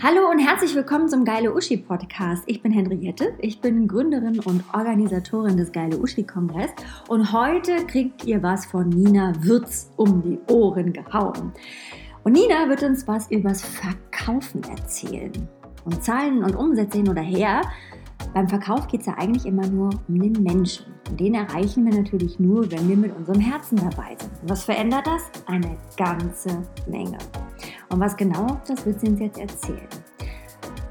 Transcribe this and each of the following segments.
Hallo und herzlich willkommen zum Geile Uschi Podcast. Ich bin Henriette, ich bin Gründerin und Organisatorin des Geile Uschi Kongress und heute kriegt ihr was von Nina Würz um die Ohren gehauen. Und Nina wird uns was übers Verkaufen erzählen. Und Zahlen und Umsätze hin oder her, beim Verkauf geht es ja eigentlich immer nur um den Menschen. Und den erreichen wir natürlich nur, wenn wir mit unserem Herzen dabei sind. Und was verändert das? Eine ganze Menge. Und was genau, das wird sie uns jetzt erzählen.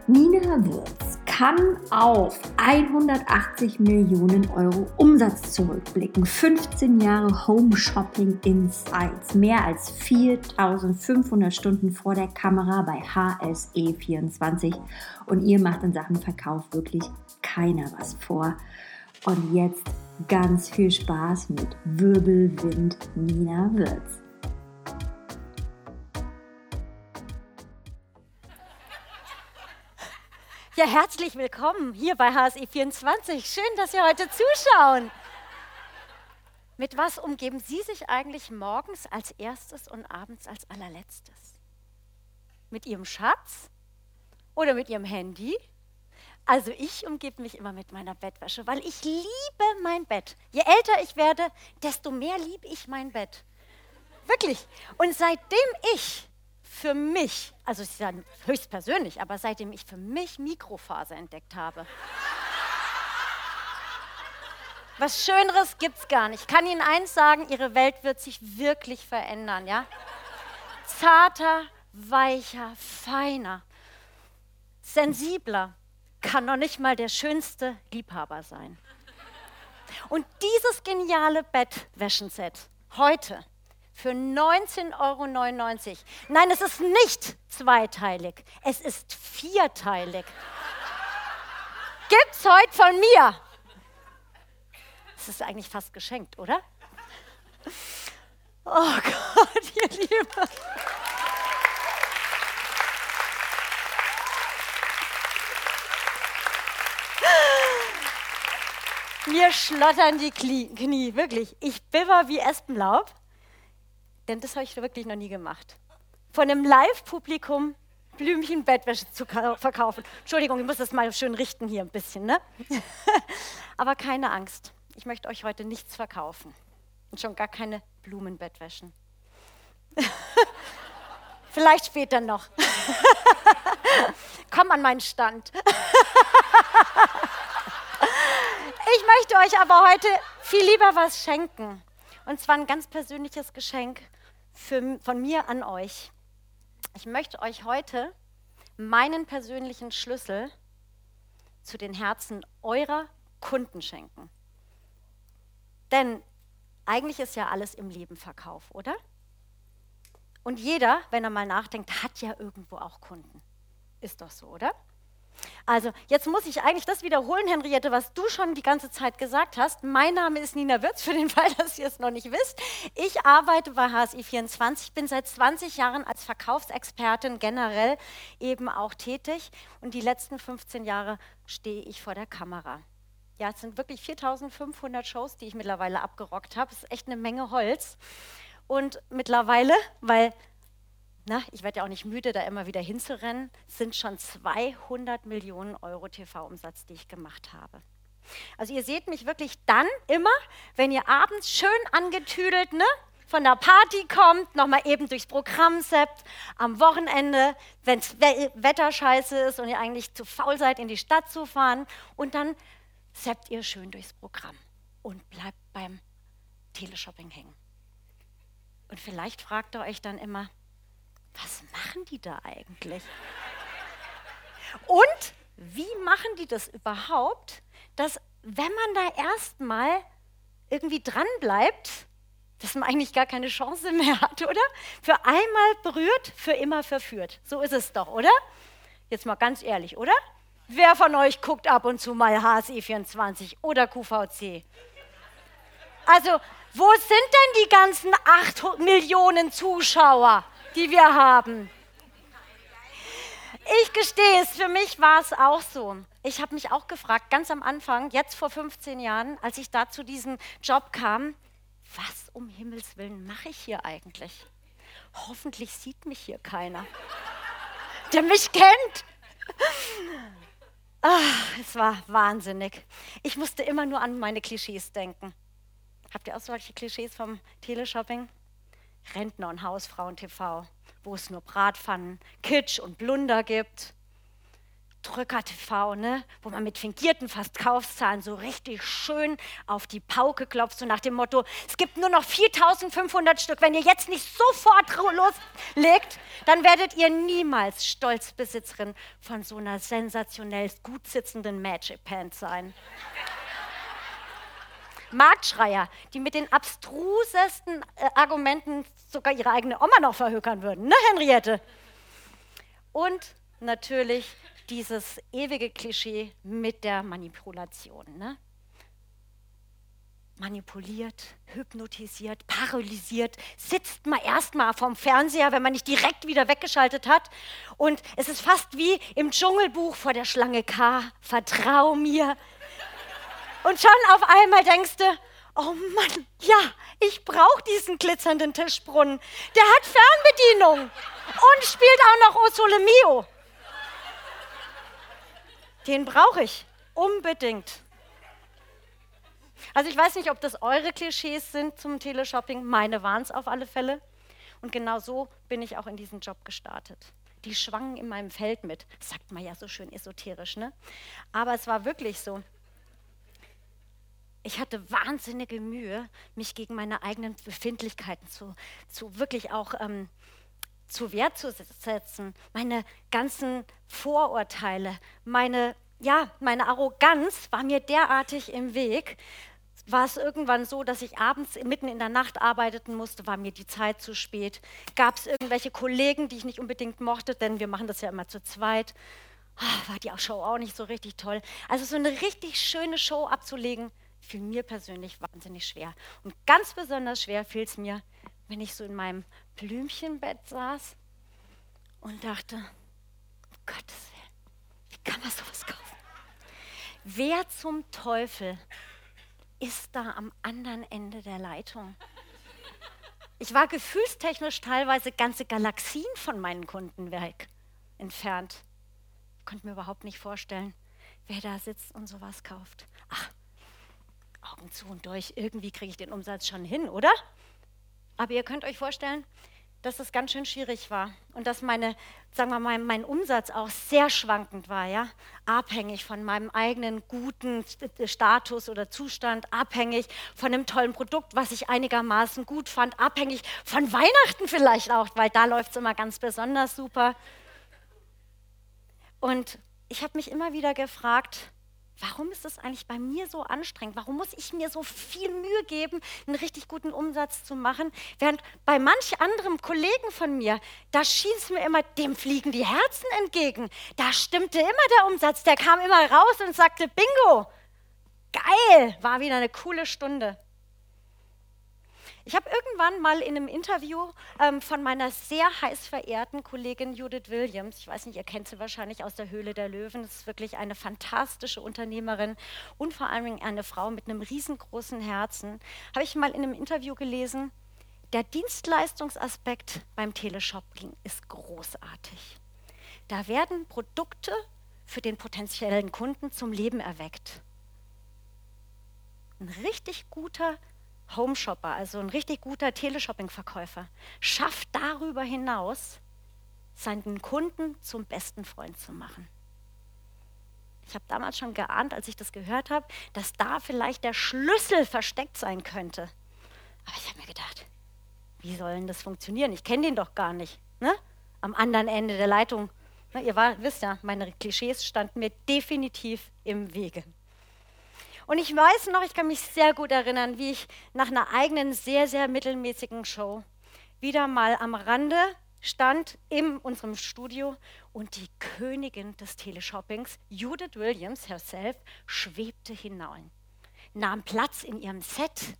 Nina Würz kann auf 180 Millionen Euro Umsatz zurückblicken. 15 Jahre Home Shopping Insights, mehr als 4500 Stunden vor der Kamera bei HSE24 und ihr macht in Sachen Verkauf wirklich keiner was vor. Und jetzt ganz viel Spaß mit Wirbelwind Nina Würz. Ja, herzlich willkommen hier bei HSE24. Schön, dass Sie heute zuschauen. Mit was umgeben Sie sich eigentlich morgens als erstes und abends als allerletztes? Mit Ihrem Schatz oder mit Ihrem Handy? Also ich umgebe mich immer mit meiner Bettwäsche, weil ich liebe mein Bett. Je älter ich werde, desto mehr liebe ich mein Bett. Wirklich. Und seitdem ich für mich, also es ist höchstpersönlich, aber seitdem ich für mich Mikrofaser entdeckt habe. Was Schöneres gibt es gar nicht. Ich kann Ihnen eins sagen, Ihre Welt wird sich wirklich verändern, ja? Zarter, weicher, feiner, sensibler kann noch nicht mal der schönste Liebhaber sein. Und dieses geniale Bettwäschenset heute für 19,99 Euro. Nein, es ist nicht zweiteilig, es ist vierteilig. Gibt's heute von mir. Es ist eigentlich fast geschenkt, oder? Oh Gott, ihr Liebe. Mir schlottern die Knie, wirklich. Ich biber wie Espenlaub. Denn das habe ich wirklich noch nie gemacht. Von einem Live-Publikum Blümchen-Bettwäsche zu verkaufen. Entschuldigung, ich muss das mal schön richten hier ein bisschen. Ne? Aber keine Angst, ich möchte euch heute nichts verkaufen. Und schon gar keine Blumenbettwäschen. Vielleicht später noch. Komm an meinen Stand. ich möchte euch aber heute viel lieber was schenken. Und zwar ein ganz persönliches Geschenk für, von mir an euch. Ich möchte euch heute meinen persönlichen Schlüssel zu den Herzen eurer Kunden schenken. Denn eigentlich ist ja alles im Leben Verkauf, oder? Und jeder, wenn er mal nachdenkt, hat ja irgendwo auch Kunden. Ist doch so, oder? Also, jetzt muss ich eigentlich das wiederholen, Henriette, was du schon die ganze Zeit gesagt hast. Mein Name ist Nina Wirz, für den Fall, dass ihr es noch nicht wisst. Ich arbeite bei HSI24, bin seit 20 Jahren als Verkaufsexpertin generell eben auch tätig und die letzten 15 Jahre stehe ich vor der Kamera. Ja, es sind wirklich 4500 Shows, die ich mittlerweile abgerockt habe. Es ist echt eine Menge Holz. Und mittlerweile, weil na, ich werde ja auch nicht müde, da immer wieder hinzurennen, sind schon 200 Millionen Euro TV-Umsatz, die ich gemacht habe. Also ihr seht mich wirklich dann immer, wenn ihr abends schön angetüdelt ne, von der Party kommt, nochmal eben durchs Programm seppt, am Wochenende, wenn das Wetter scheiße ist und ihr eigentlich zu faul seid, in die Stadt zu fahren und dann seppt ihr schön durchs Programm und bleibt beim Teleshopping hängen. Und vielleicht fragt ihr euch dann immer, was machen die da eigentlich? Und wie machen die das überhaupt, dass wenn man da erstmal irgendwie dran bleibt, dass man eigentlich gar keine Chance mehr hat, oder? Für einmal berührt, für immer verführt. So ist es doch, oder? Jetzt mal ganz ehrlich, oder? Wer von euch guckt ab und zu mal HSE24 oder QVC? Also, wo sind denn die ganzen 8 Millionen Zuschauer? Die wir haben. Ich gestehe es, für mich war es auch so. Ich habe mich auch gefragt, ganz am Anfang, jetzt vor 15 Jahren, als ich da zu diesem Job kam, was um Himmels willen mache ich hier eigentlich? Hoffentlich sieht mich hier keiner. der mich kennt. Ach, es war wahnsinnig. Ich musste immer nur an meine Klischees denken. Habt ihr auch solche Klischees vom Teleshopping? Rentner und Hausfrauen-TV, wo es nur Bratpfannen, Kitsch und Blunder gibt. Drücker-TV, ne? wo man mit fingierten Verkaufszahlen so richtig schön auf die Pauke klopft, so nach dem Motto, es gibt nur noch 4500 Stück, wenn ihr jetzt nicht sofort loslegt, dann werdet ihr niemals Stolzbesitzerin von so einer sensationell gut sitzenden Magic Pants sein. Marktschreier, die mit den abstrusesten äh, Argumenten sogar ihre eigene Oma noch verhökern würden, ne, Henriette? Und natürlich dieses ewige Klischee mit der Manipulation. Ne? Manipuliert, hypnotisiert, paralysiert, sitzt man erstmal vom Fernseher, wenn man nicht direkt wieder weggeschaltet hat. Und es ist fast wie im Dschungelbuch vor der Schlange K. Vertrau mir. Und schon auf einmal denkst du, oh Mann, ja, ich brauche diesen glitzernden Tischbrunnen. Der hat Fernbedienung und spielt auch noch O Sole Mio. Den brauche ich unbedingt. Also ich weiß nicht, ob das eure Klischees sind zum Teleshopping. Meine waren es auf alle Fälle. Und genau so bin ich auch in diesen Job gestartet. Die schwangen in meinem Feld mit. sagt man ja so schön esoterisch, ne? Aber es war wirklich so. Ich hatte wahnsinnige Mühe, mich gegen meine eigenen Befindlichkeiten zu, zu wirklich auch ähm, zu Wehr zu setzen, meine ganzen Vorurteile, meine, ja, meine Arroganz war mir derartig im Weg, war es irgendwann so, dass ich abends mitten in der Nacht arbeiten musste, war mir die Zeit zu spät. Gab es irgendwelche Kollegen, die ich nicht unbedingt mochte, denn wir machen das ja immer zu zweit. Oh, war die Show auch nicht so richtig toll. Also so eine richtig schöne Show abzulegen, fiel mir persönlich wahnsinnig schwer. Und ganz besonders schwer fiel es mir, wenn ich so in meinem Blümchenbett saß und dachte, um Gottes Willen, wie kann man sowas kaufen? Wer zum Teufel ist da am anderen Ende der Leitung? Ich war gefühlstechnisch teilweise ganze Galaxien von meinen Kunden weg entfernt. Ich konnte mir überhaupt nicht vorstellen, wer da sitzt und sowas kauft. Ach, Augen zu und durch, irgendwie kriege ich den Umsatz schon hin, oder? Aber ihr könnt euch vorstellen, dass es ganz schön schwierig war und dass meine, sagen wir mal, mein Umsatz auch sehr schwankend war, ja, abhängig von meinem eigenen guten Status oder Zustand, abhängig von einem tollen Produkt, was ich einigermaßen gut fand, abhängig von Weihnachten vielleicht auch, weil da läuft es immer ganz besonders super. Und ich habe mich immer wieder gefragt, warum ist das eigentlich bei mir so anstrengend? Warum muss ich mir so viel Mühe geben, einen richtig guten Umsatz zu machen? Während bei manch anderem Kollegen von mir, da schien es mir immer, dem fliegen die Herzen entgegen. Da stimmte immer der Umsatz, der kam immer raus und sagte, Bingo, geil, war wieder eine coole Stunde. Ich habe irgendwann mal in einem Interview ähm, von meiner sehr heiß verehrten Kollegin Judith Williams, ich weiß nicht, ihr kennt sie wahrscheinlich aus der Höhle der Löwen, das ist wirklich eine fantastische Unternehmerin und vor allem eine Frau mit einem riesengroßen Herzen, habe ich mal in einem Interview gelesen, der Dienstleistungsaspekt beim Teleshopping ist großartig. Da werden Produkte für den potenziellen Kunden zum Leben erweckt. Ein richtig guter Homeshopper, also ein richtig guter Teleshopping-Verkäufer, schafft darüber hinaus, seinen Kunden zum besten Freund zu machen. Ich habe damals schon geahnt, als ich das gehört habe, dass da vielleicht der Schlüssel versteckt sein könnte. Aber ich habe mir gedacht, wie soll denn das funktionieren? Ich kenne den doch gar nicht. Ne? Am anderen Ende der Leitung. Ne, ihr war, wisst ja, meine Klischees standen mir definitiv im Wege. Und ich weiß noch, ich kann mich sehr gut erinnern, wie ich nach einer eigenen, sehr, sehr mittelmäßigen Show wieder mal am Rande stand in unserem Studio und die Königin des Teleshoppings, Judith Williams herself, schwebte hinein, nahm Platz in ihrem Set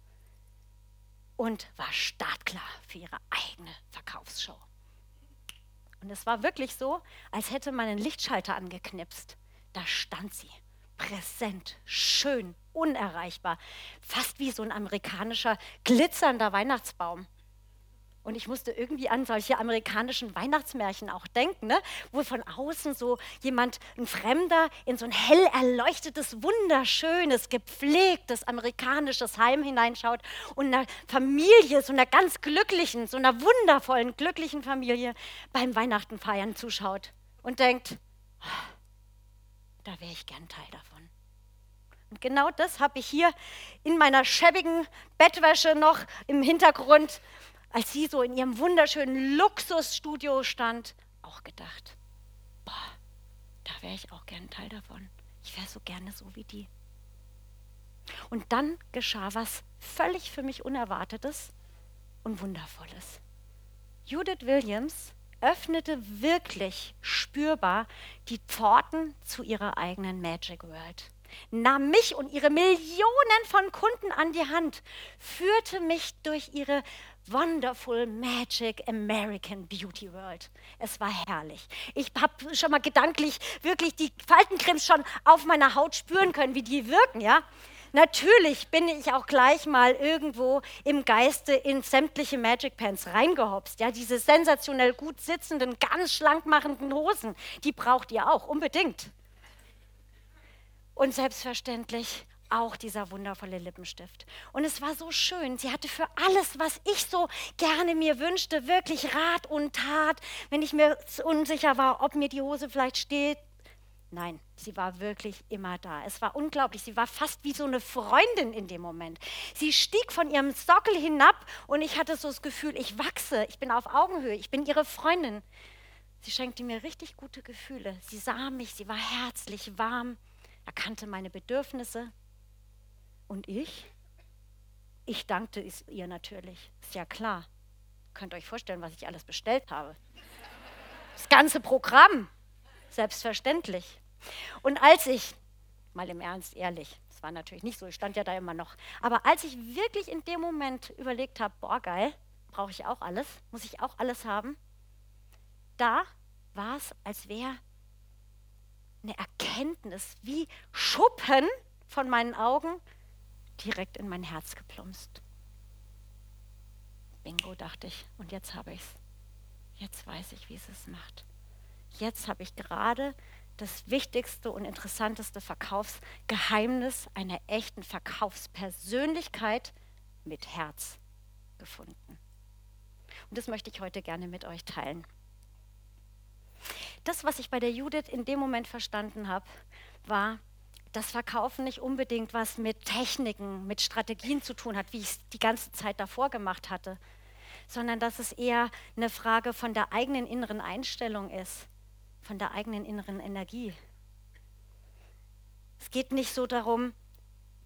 und war startklar für ihre eigene Verkaufsshow. Und es war wirklich so, als hätte man einen Lichtschalter angeknipst. Da stand sie präsent, schön, unerreichbar, fast wie so ein amerikanischer glitzernder Weihnachtsbaum. Und ich musste irgendwie an solche amerikanischen Weihnachtsmärchen auch denken, ne? wo von außen so jemand, ein Fremder, in so ein hell erleuchtetes, wunderschönes, gepflegtes amerikanisches Heim hineinschaut und einer Familie, so einer ganz glücklichen, so einer wundervollen, glücklichen Familie beim Weihnachten feiern zuschaut und denkt, oh, da wäre ich gern Teil davon. Und genau das habe ich hier in meiner schäbigen Bettwäsche noch im Hintergrund als sie so in ihrem wunderschönen Luxusstudio stand, auch gedacht, boah, da wäre ich auch gern Teil davon. Ich wäre so gerne so wie die. Und dann geschah was völlig für mich Unerwartetes und Wundervolles. Judith Williams öffnete wirklich spürbar die Pforten zu ihrer eigenen Magic World nahm mich und ihre Millionen von Kunden an die Hand, führte mich durch ihre Wonderful Magic American Beauty World. Es war herrlich. Ich habe schon mal gedanklich wirklich die Faltencremes schon auf meiner Haut spüren können, wie die wirken, ja. Natürlich bin ich auch gleich mal irgendwo im Geiste in sämtliche Magic Pants reingehopst. Ja, diese sensationell gut sitzenden, ganz schlank machenden Hosen, die braucht ihr auch unbedingt. Und selbstverständlich auch dieser wundervolle Lippenstift. Und es war so schön. Sie hatte für alles, was ich so gerne mir wünschte, wirklich Rat und Tat. Wenn ich mir unsicher war, ob mir die Hose vielleicht steht. Nein, sie war wirklich immer da. Es war unglaublich. Sie war fast wie so eine Freundin in dem Moment. Sie stieg von ihrem Sockel hinab und ich hatte so das Gefühl, ich wachse, ich bin auf Augenhöhe, ich bin ihre Freundin. Sie schenkte mir richtig gute Gefühle. Sie sah mich, sie war herzlich, warm erkannte meine Bedürfnisse. Und ich? Ich dankte ihr natürlich. Ist ja klar. Könnt euch vorstellen, was ich alles bestellt habe. Das ganze Programm. Selbstverständlich. Und als ich, mal im Ernst ehrlich, es war natürlich nicht so, ich stand ja da immer noch, aber als ich wirklich in dem Moment überlegt habe, boah geil, brauche ich auch alles, muss ich auch alles haben, da war es, als wäre eine Erkenntnis wie Schuppen von meinen Augen direkt in mein Herz geplumpst. Bingo, dachte ich. Und jetzt habe ich es. Jetzt weiß ich, wie es es macht. Jetzt habe ich gerade das wichtigste und interessanteste Verkaufsgeheimnis einer echten Verkaufspersönlichkeit mit Herz gefunden. Und das möchte ich heute gerne mit euch teilen das, was ich bei der Judith in dem Moment verstanden habe, war, dass Verkaufen nicht unbedingt was mit Techniken, mit Strategien zu tun hat, wie ich es die ganze Zeit davor gemacht hatte, sondern dass es eher eine Frage von der eigenen inneren Einstellung ist, von der eigenen inneren Energie. Es geht nicht so darum,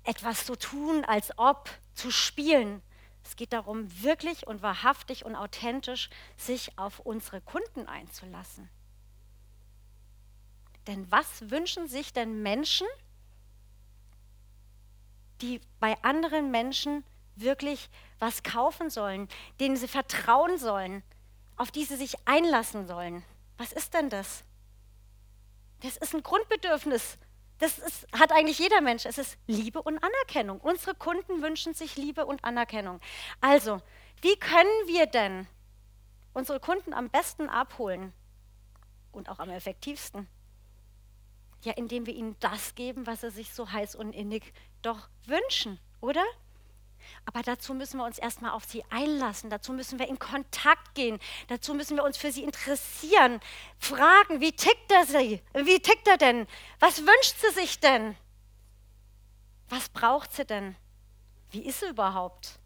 etwas zu tun, als ob, zu spielen. Es geht darum, wirklich und wahrhaftig und authentisch sich auf unsere Kunden einzulassen. Denn was wünschen sich denn Menschen, die bei anderen Menschen wirklich was kaufen sollen, denen sie vertrauen sollen, auf die sie sich einlassen sollen? Was ist denn das? Das ist ein Grundbedürfnis. Das ist, hat eigentlich jeder Mensch. Es ist Liebe und Anerkennung. Unsere Kunden wünschen sich Liebe und Anerkennung. Also, wie können wir denn unsere Kunden am besten abholen und auch am effektivsten? Ja, indem wir ihnen das geben, was sie sich so heiß und innig doch wünschen, oder? Aber dazu müssen wir uns erstmal auf sie einlassen, dazu müssen wir in Kontakt gehen, dazu müssen wir uns für sie interessieren, fragen, wie tickt er sie? Wie tickt er denn? Was wünscht sie sich denn? Was braucht sie denn? Wie ist sie überhaupt?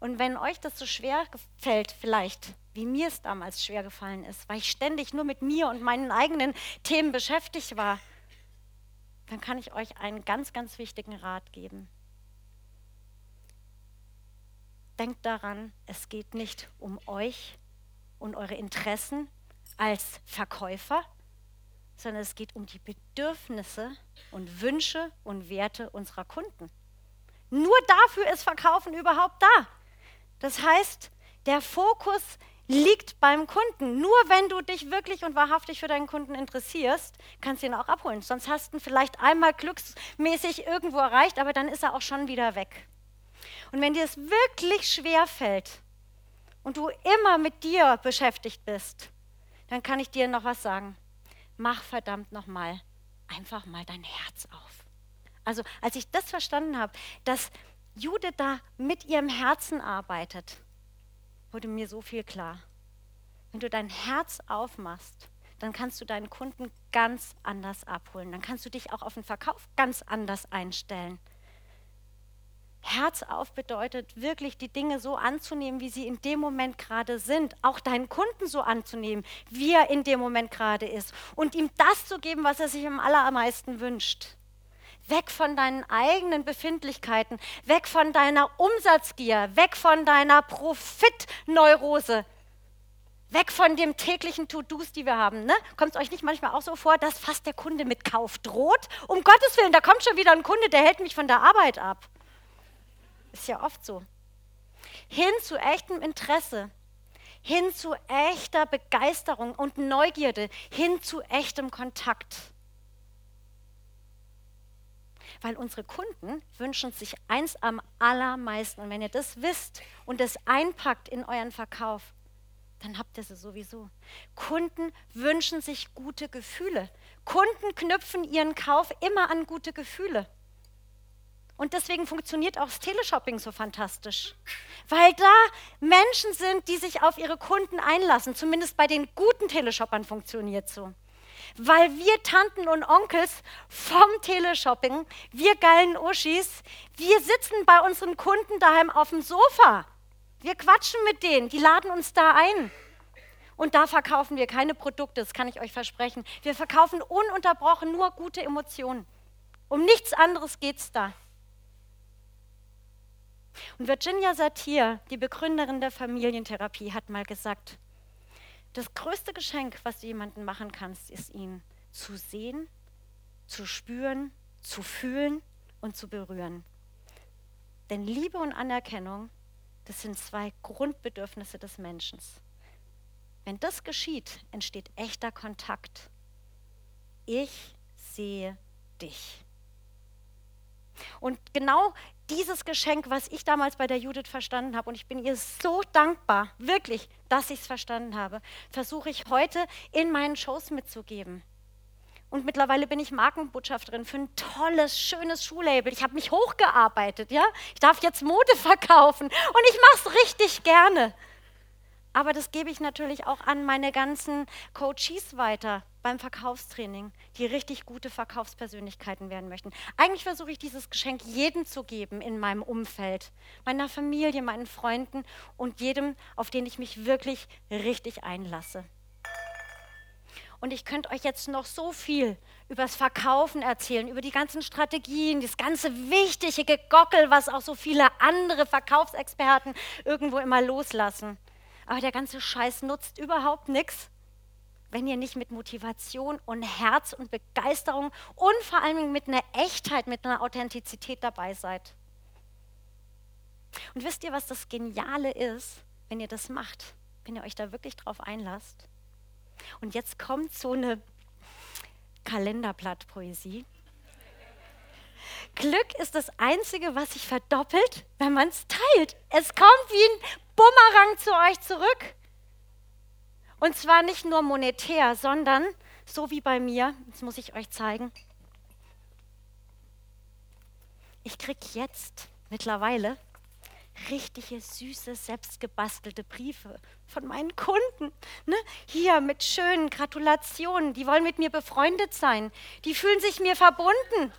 Und wenn euch das so schwer fällt, vielleicht, wie mir es damals schwer gefallen ist, weil ich ständig nur mit mir und meinen eigenen Themen beschäftigt war, dann kann ich euch einen ganz, ganz wichtigen Rat geben. Denkt daran, es geht nicht um euch und eure Interessen als Verkäufer, sondern es geht um die Bedürfnisse und Wünsche und Werte unserer Kunden. Nur dafür ist Verkaufen überhaupt da. Das heißt, der Fokus liegt beim Kunden. Nur wenn du dich wirklich und wahrhaftig für deinen Kunden interessierst, kannst du ihn auch abholen. Sonst hast du ihn vielleicht einmal glücksmäßig irgendwo erreicht, aber dann ist er auch schon wieder weg. Und wenn dir es wirklich schwer fällt und du immer mit dir beschäftigt bist, dann kann ich dir noch was sagen. Mach verdammt nochmal einfach mal dein Herz auf. Also als ich das verstanden habe, dass Jude da mit ihrem Herzen arbeitet, wurde mir so viel klar. Wenn du dein Herz aufmachst, dann kannst du deinen Kunden ganz anders abholen. Dann kannst du dich auch auf den Verkauf ganz anders einstellen. Herz auf bedeutet wirklich, die Dinge so anzunehmen, wie sie in dem Moment gerade sind. Auch deinen Kunden so anzunehmen, wie er in dem Moment gerade ist. Und ihm das zu geben, was er sich am allermeisten wünscht. Weg von deinen eigenen Befindlichkeiten, weg von deiner Umsatzgier, weg von deiner Profitneurose, weg von dem täglichen To-Dos, die wir haben. Ne? Kommt es euch nicht manchmal auch so vor, dass fast der Kunde mit Kauf droht? Um Gottes Willen, da kommt schon wieder ein Kunde, der hält mich von der Arbeit ab. Ist ja oft so. Hin zu echtem Interesse, hin zu echter Begeisterung und Neugierde, hin zu echtem Kontakt. Weil unsere Kunden wünschen sich eins am allermeisten. Und wenn ihr das wisst und es einpackt in euren Verkauf, dann habt ihr sie sowieso. Kunden wünschen sich gute Gefühle. Kunden knüpfen ihren Kauf immer an gute Gefühle. Und deswegen funktioniert auch das Teleshopping so fantastisch. Weil da Menschen sind, die sich auf ihre Kunden einlassen. Zumindest bei den guten Teleshoppern funktioniert so weil wir Tanten und Onkels vom Teleshopping, wir geilen Uschis, wir sitzen bei unseren Kunden daheim auf dem Sofa. Wir quatschen mit denen, die laden uns da ein. Und da verkaufen wir keine Produkte, das kann ich euch versprechen. Wir verkaufen ununterbrochen nur gute Emotionen. Um nichts anderes geht es da. Und Virginia Satir, die Begründerin der Familientherapie, hat mal gesagt, das größte Geschenk, was du jemandem machen kannst, ist ihn zu sehen, zu spüren, zu fühlen und zu berühren. Denn Liebe und Anerkennung, das sind zwei Grundbedürfnisse des Menschen. Wenn das geschieht, entsteht echter Kontakt. Ich sehe dich. Und genau dieses Geschenk, was ich damals bei der Judith verstanden habe, und ich bin ihr so dankbar, wirklich, dass ich es verstanden habe, versuche ich heute in meinen Shows mitzugeben. Und mittlerweile bin ich Markenbotschafterin für ein tolles, schönes Schuhlabel. Ich habe mich hochgearbeitet, ja. Ich darf jetzt Mode verkaufen und ich mache es richtig gerne. Aber das gebe ich natürlich auch an meine ganzen Coaches weiter beim Verkaufstraining, die richtig gute Verkaufspersönlichkeiten werden möchten. Eigentlich versuche ich dieses Geschenk jedem zu geben in meinem Umfeld, meiner Familie, meinen Freunden und jedem, auf den ich mich wirklich richtig einlasse. Und ich könnte euch jetzt noch so viel über das Verkaufen erzählen, über die ganzen Strategien, das ganze wichtige Gegockel, was auch so viele andere Verkaufsexperten irgendwo immer loslassen. Aber der ganze Scheiß nutzt überhaupt nichts, wenn ihr nicht mit Motivation und Herz und Begeisterung und vor allem mit einer Echtheit, mit einer Authentizität dabei seid. Und wisst ihr, was das Geniale ist, wenn ihr das macht, wenn ihr euch da wirklich drauf einlasst? Und jetzt kommt so eine Kalenderblattpoesie. Glück ist das Einzige, was sich verdoppelt, wenn man es teilt. Es kommt wie ein Bumerang zu euch zurück. Und zwar nicht nur monetär, sondern so wie bei mir, das muss ich euch zeigen. Ich kriege jetzt mittlerweile richtige süße, selbstgebastelte Briefe von meinen Kunden. Ne? Hier mit schönen Gratulationen. Die wollen mit mir befreundet sein. Die fühlen sich mir verbunden.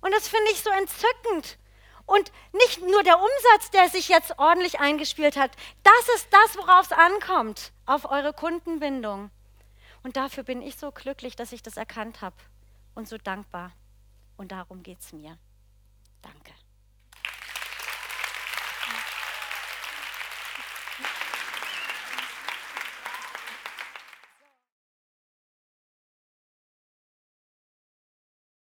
Und das finde ich so entzückend. Und nicht nur der Umsatz, der sich jetzt ordentlich eingespielt hat, das ist das, worauf es ankommt, auf eure Kundenbindung. Und dafür bin ich so glücklich, dass ich das erkannt habe und so dankbar. Und darum geht es mir. Danke.